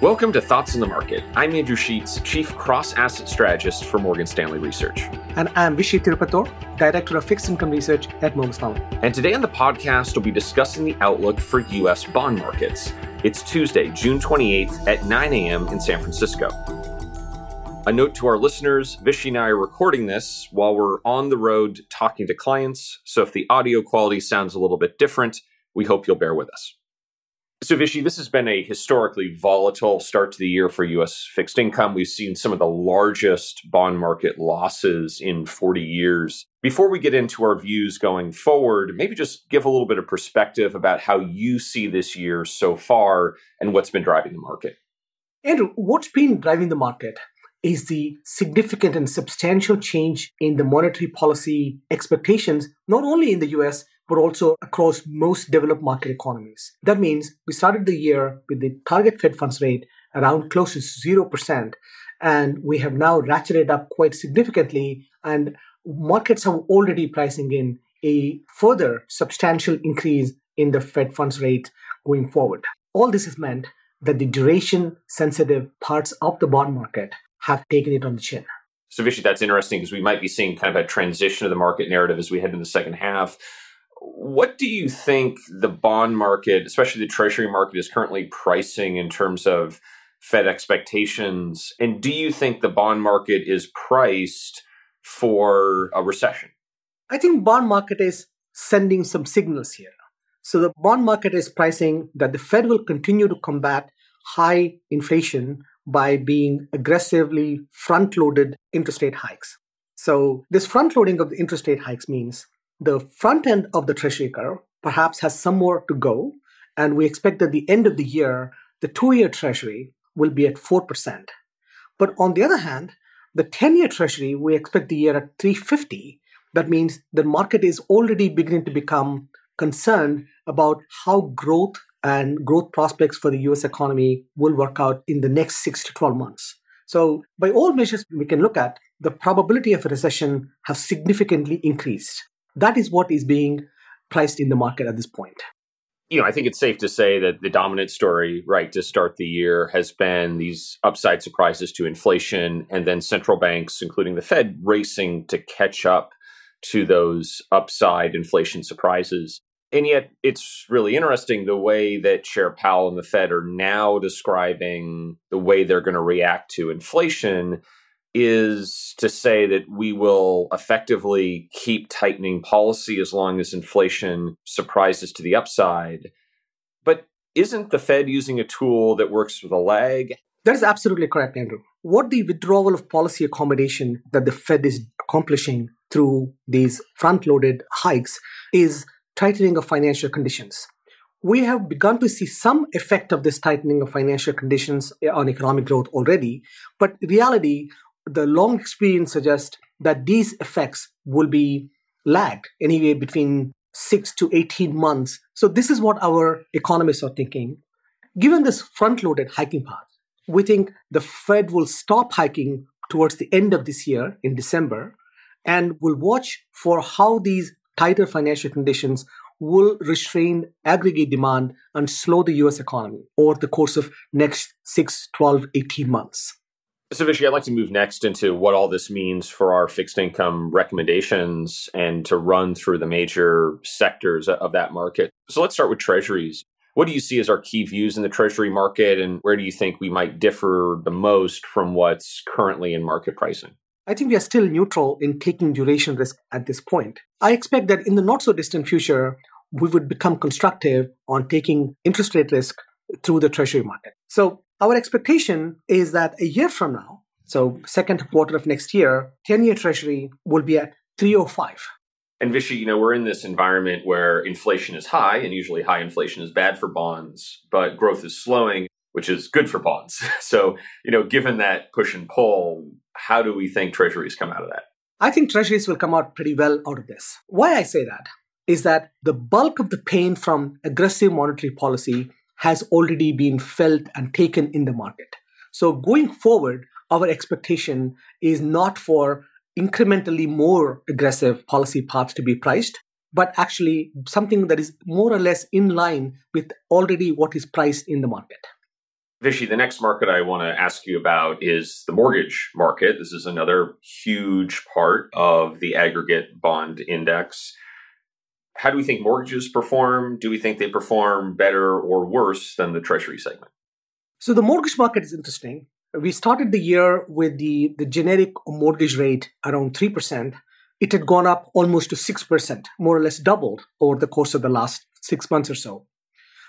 Welcome to Thoughts on the Market. I'm Andrew Sheets, Chief Cross Asset Strategist for Morgan Stanley Research. And I'm Vishy Tirupattur, Director of Fixed Income Research at Morgan Stanley. And today on the podcast, we'll be discussing the outlook for U.S. bond markets. It's Tuesday, June 28th at 9 a.m. in San Francisco. A note to our listeners Vishy and I are recording this while we're on the road talking to clients. So if the audio quality sounds a little bit different, we hope you'll bear with us. So, Vishy, this has been a historically volatile start to the year for U.S. fixed income. We've seen some of the largest bond market losses in 40 years. Before we get into our views going forward, maybe just give a little bit of perspective about how you see this year so far and what's been driving the market. Andrew, what's been driving the market is the significant and substantial change in the monetary policy expectations, not only in the US, but also across most developed market economies. That means we started the year with the target Fed funds rate around close to 0%, and we have now ratcheted up quite significantly, and markets are already pricing in a further substantial increase in the Fed funds rate going forward. All this has meant that the duration sensitive parts of the bond market have taken it on the chin. So, Vishy, that's interesting because we might be seeing kind of a transition of the market narrative as we head into the second half. What do you think the bond market, especially the treasury market, is currently pricing in terms of Fed expectations? And do you think the bond market is priced for a recession? I think bond market is sending some signals here. So the bond market is pricing that the Fed will continue to combat high inflation by being aggressively front loaded interest rate hikes. So, this front loading of the interest rate hikes means the front end of the treasury curve perhaps has some more to go. And we expect that the end of the year, the two year treasury will be at 4%. But on the other hand, the 10 year treasury, we expect the year at 350. That means the market is already beginning to become concerned about how growth and growth prospects for the US economy will work out in the next six to 12 months. So, by all measures we can look at, the probability of a recession has significantly increased. That is what is being priced in the market at this point. You know, I think it's safe to say that the dominant story, right, to start the year has been these upside surprises to inflation and then central banks, including the Fed, racing to catch up to those upside inflation surprises. And yet, it's really interesting the way that Chair Powell and the Fed are now describing the way they're going to react to inflation is to say that we will effectively keep tightening policy as long as inflation surprises to the upside. But isn't the Fed using a tool that works with a lag? That is absolutely correct, Andrew. What the withdrawal of policy accommodation that the Fed is accomplishing through these front loaded hikes is tightening of financial conditions. We have begun to see some effect of this tightening of financial conditions on economic growth already, but reality, the long experience suggests that these effects will be lagged anyway between 6 to 18 months. So this is what our economists are thinking. Given this front-loaded hiking path, we think the Fed will stop hiking towards the end of this year in December and will watch for how these tighter financial conditions will restrain aggregate demand and slow the US economy over the course of next 6, 12, 18 months. So, Vishy, I'd like to move next into what all this means for our fixed income recommendations and to run through the major sectors of that market. So, let's start with treasuries. What do you see as our key views in the treasury market, and where do you think we might differ the most from what's currently in market pricing? I think we are still neutral in taking duration risk at this point. I expect that in the not so distant future, we would become constructive on taking interest rate risk through the treasury market. So our expectation is that a year from now, so second quarter of next year, 10-year treasury will be at 305. And Vishy, you know, we're in this environment where inflation is high, and usually high inflation is bad for bonds, but growth is slowing, which is good for bonds. So, you know, given that push and pull, how do we think treasuries come out of that? I think treasuries will come out pretty well out of this. Why I say that is that the bulk of the pain from aggressive monetary policy has already been felt and taken in the market. So going forward, our expectation is not for incrementally more aggressive policy paths to be priced, but actually something that is more or less in line with already what is priced in the market. Vishy, the next market I want to ask you about is the mortgage market. This is another huge part of the aggregate bond index. How do we think mortgages perform? Do we think they perform better or worse than the Treasury segment? So the mortgage market is interesting. We started the year with the, the generic mortgage rate around 3%. It had gone up almost to 6%, more or less doubled over the course of the last six months or so.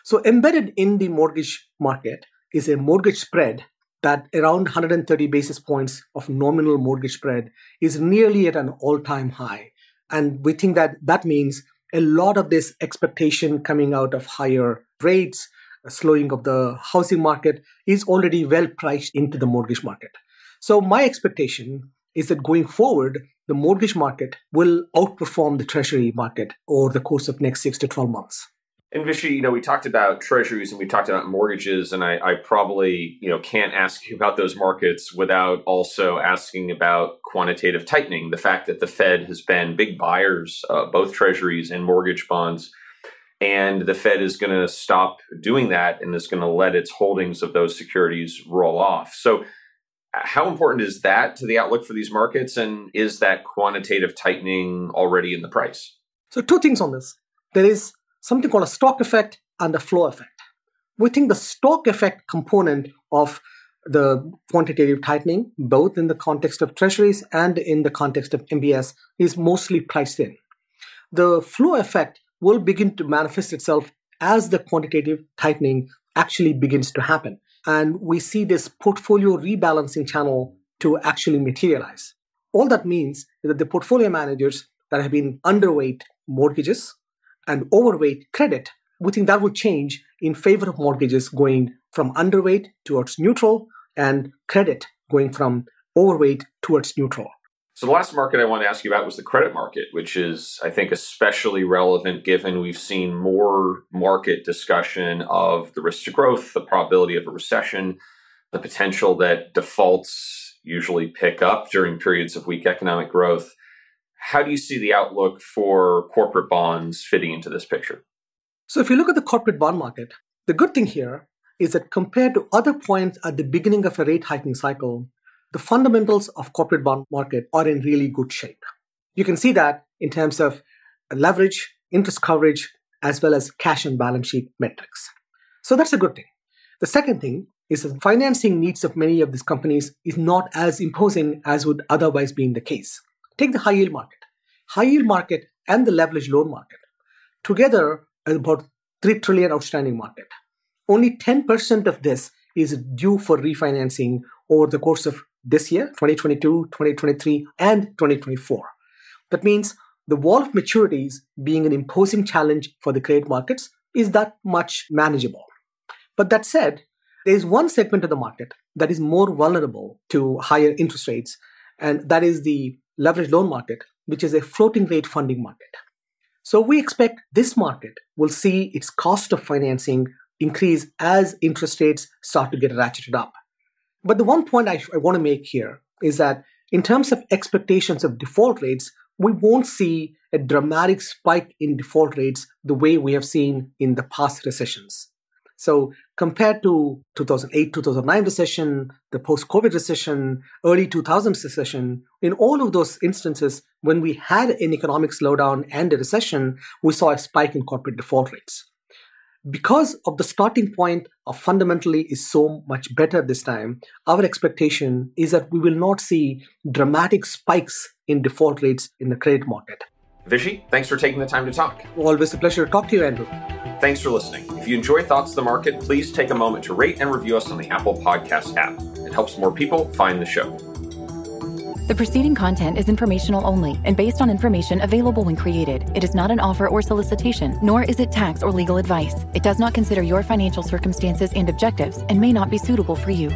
So embedded in the mortgage market is a mortgage spread that around 130 basis points of nominal mortgage spread is nearly at an all-time high. And we think that that means a lot of this expectation coming out of higher rates, slowing of the housing market is already well priced into the mortgage market. So my expectation is that going forward, the mortgage market will outperform the treasury market over the course of next six to 12 months. And Vishy, you know, we talked about treasuries and we talked about mortgages, and I, I, probably, you know, can't ask you about those markets without also asking about quantitative tightening. The fact that the Fed has been big buyers, uh, both treasuries and mortgage bonds, and the Fed is going to stop doing that and is going to let its holdings of those securities roll off. So, how important is that to the outlook for these markets, and is that quantitative tightening already in the price? So, two things on this. There is something called a stock effect and a flow effect. We think the stock effect component of the quantitative tightening, both in the context of treasuries and in the context of MBS, is mostly priced in. The flow effect will begin to manifest itself as the quantitative tightening actually begins to happen. And we see this portfolio rebalancing channel to actually materialize. All that means is that the portfolio managers that have been underweight mortgages and overweight credit, we think that will change in favor of mortgages going from underweight towards neutral and credit going from overweight towards neutral. So, the last market I want to ask you about was the credit market, which is, I think, especially relevant given we've seen more market discussion of the risk to growth, the probability of a recession, the potential that defaults usually pick up during periods of weak economic growth. How do you see the outlook for corporate bonds fitting into this picture? So, if you look at the corporate bond market, the good thing here is that compared to other points at the beginning of a rate hiking cycle, the fundamentals of corporate bond market are in really good shape. You can see that in terms of leverage, interest coverage, as well as cash and balance sheet metrics. So that's a good thing. The second thing is the financing needs of many of these companies is not as imposing as would otherwise be in the case. Take the high yield market. High yield market and the leverage loan market together about 3 trillion outstanding market. Only 10% of this is due for refinancing over the course of this year, 2022, 2023, and 2024. That means the wall of maturities being an imposing challenge for the credit markets is that much manageable. But that said, there is one segment of the market that is more vulnerable to higher interest rates, and that is the leveraged loan market, which is a floating rate funding market. So we expect this market will see its cost of financing increase as interest rates start to get ratcheted up. But the one point I, I want to make here is that in terms of expectations of default rates, we won't see a dramatic spike in default rates the way we have seen in the past recessions. So compared to 2008, 2009 recession, the post-COVID recession, early 2000s recession, in all of those instances, when we had an economic slowdown and a recession, we saw a spike in corporate default rates. Because of the starting point of fundamentally is so much better this time, our expectation is that we will not see dramatic spikes in default rates in the credit market. Vishy, thanks for taking the time to talk. Always a pleasure to talk to you, Andrew. Thanks for listening. If you enjoy Thoughts on the Market, please take a moment to rate and review us on the Apple Podcast app. It helps more people find the show. The preceding content is informational only and based on information available when created. It is not an offer or solicitation, nor is it tax or legal advice. It does not consider your financial circumstances and objectives and may not be suitable for you.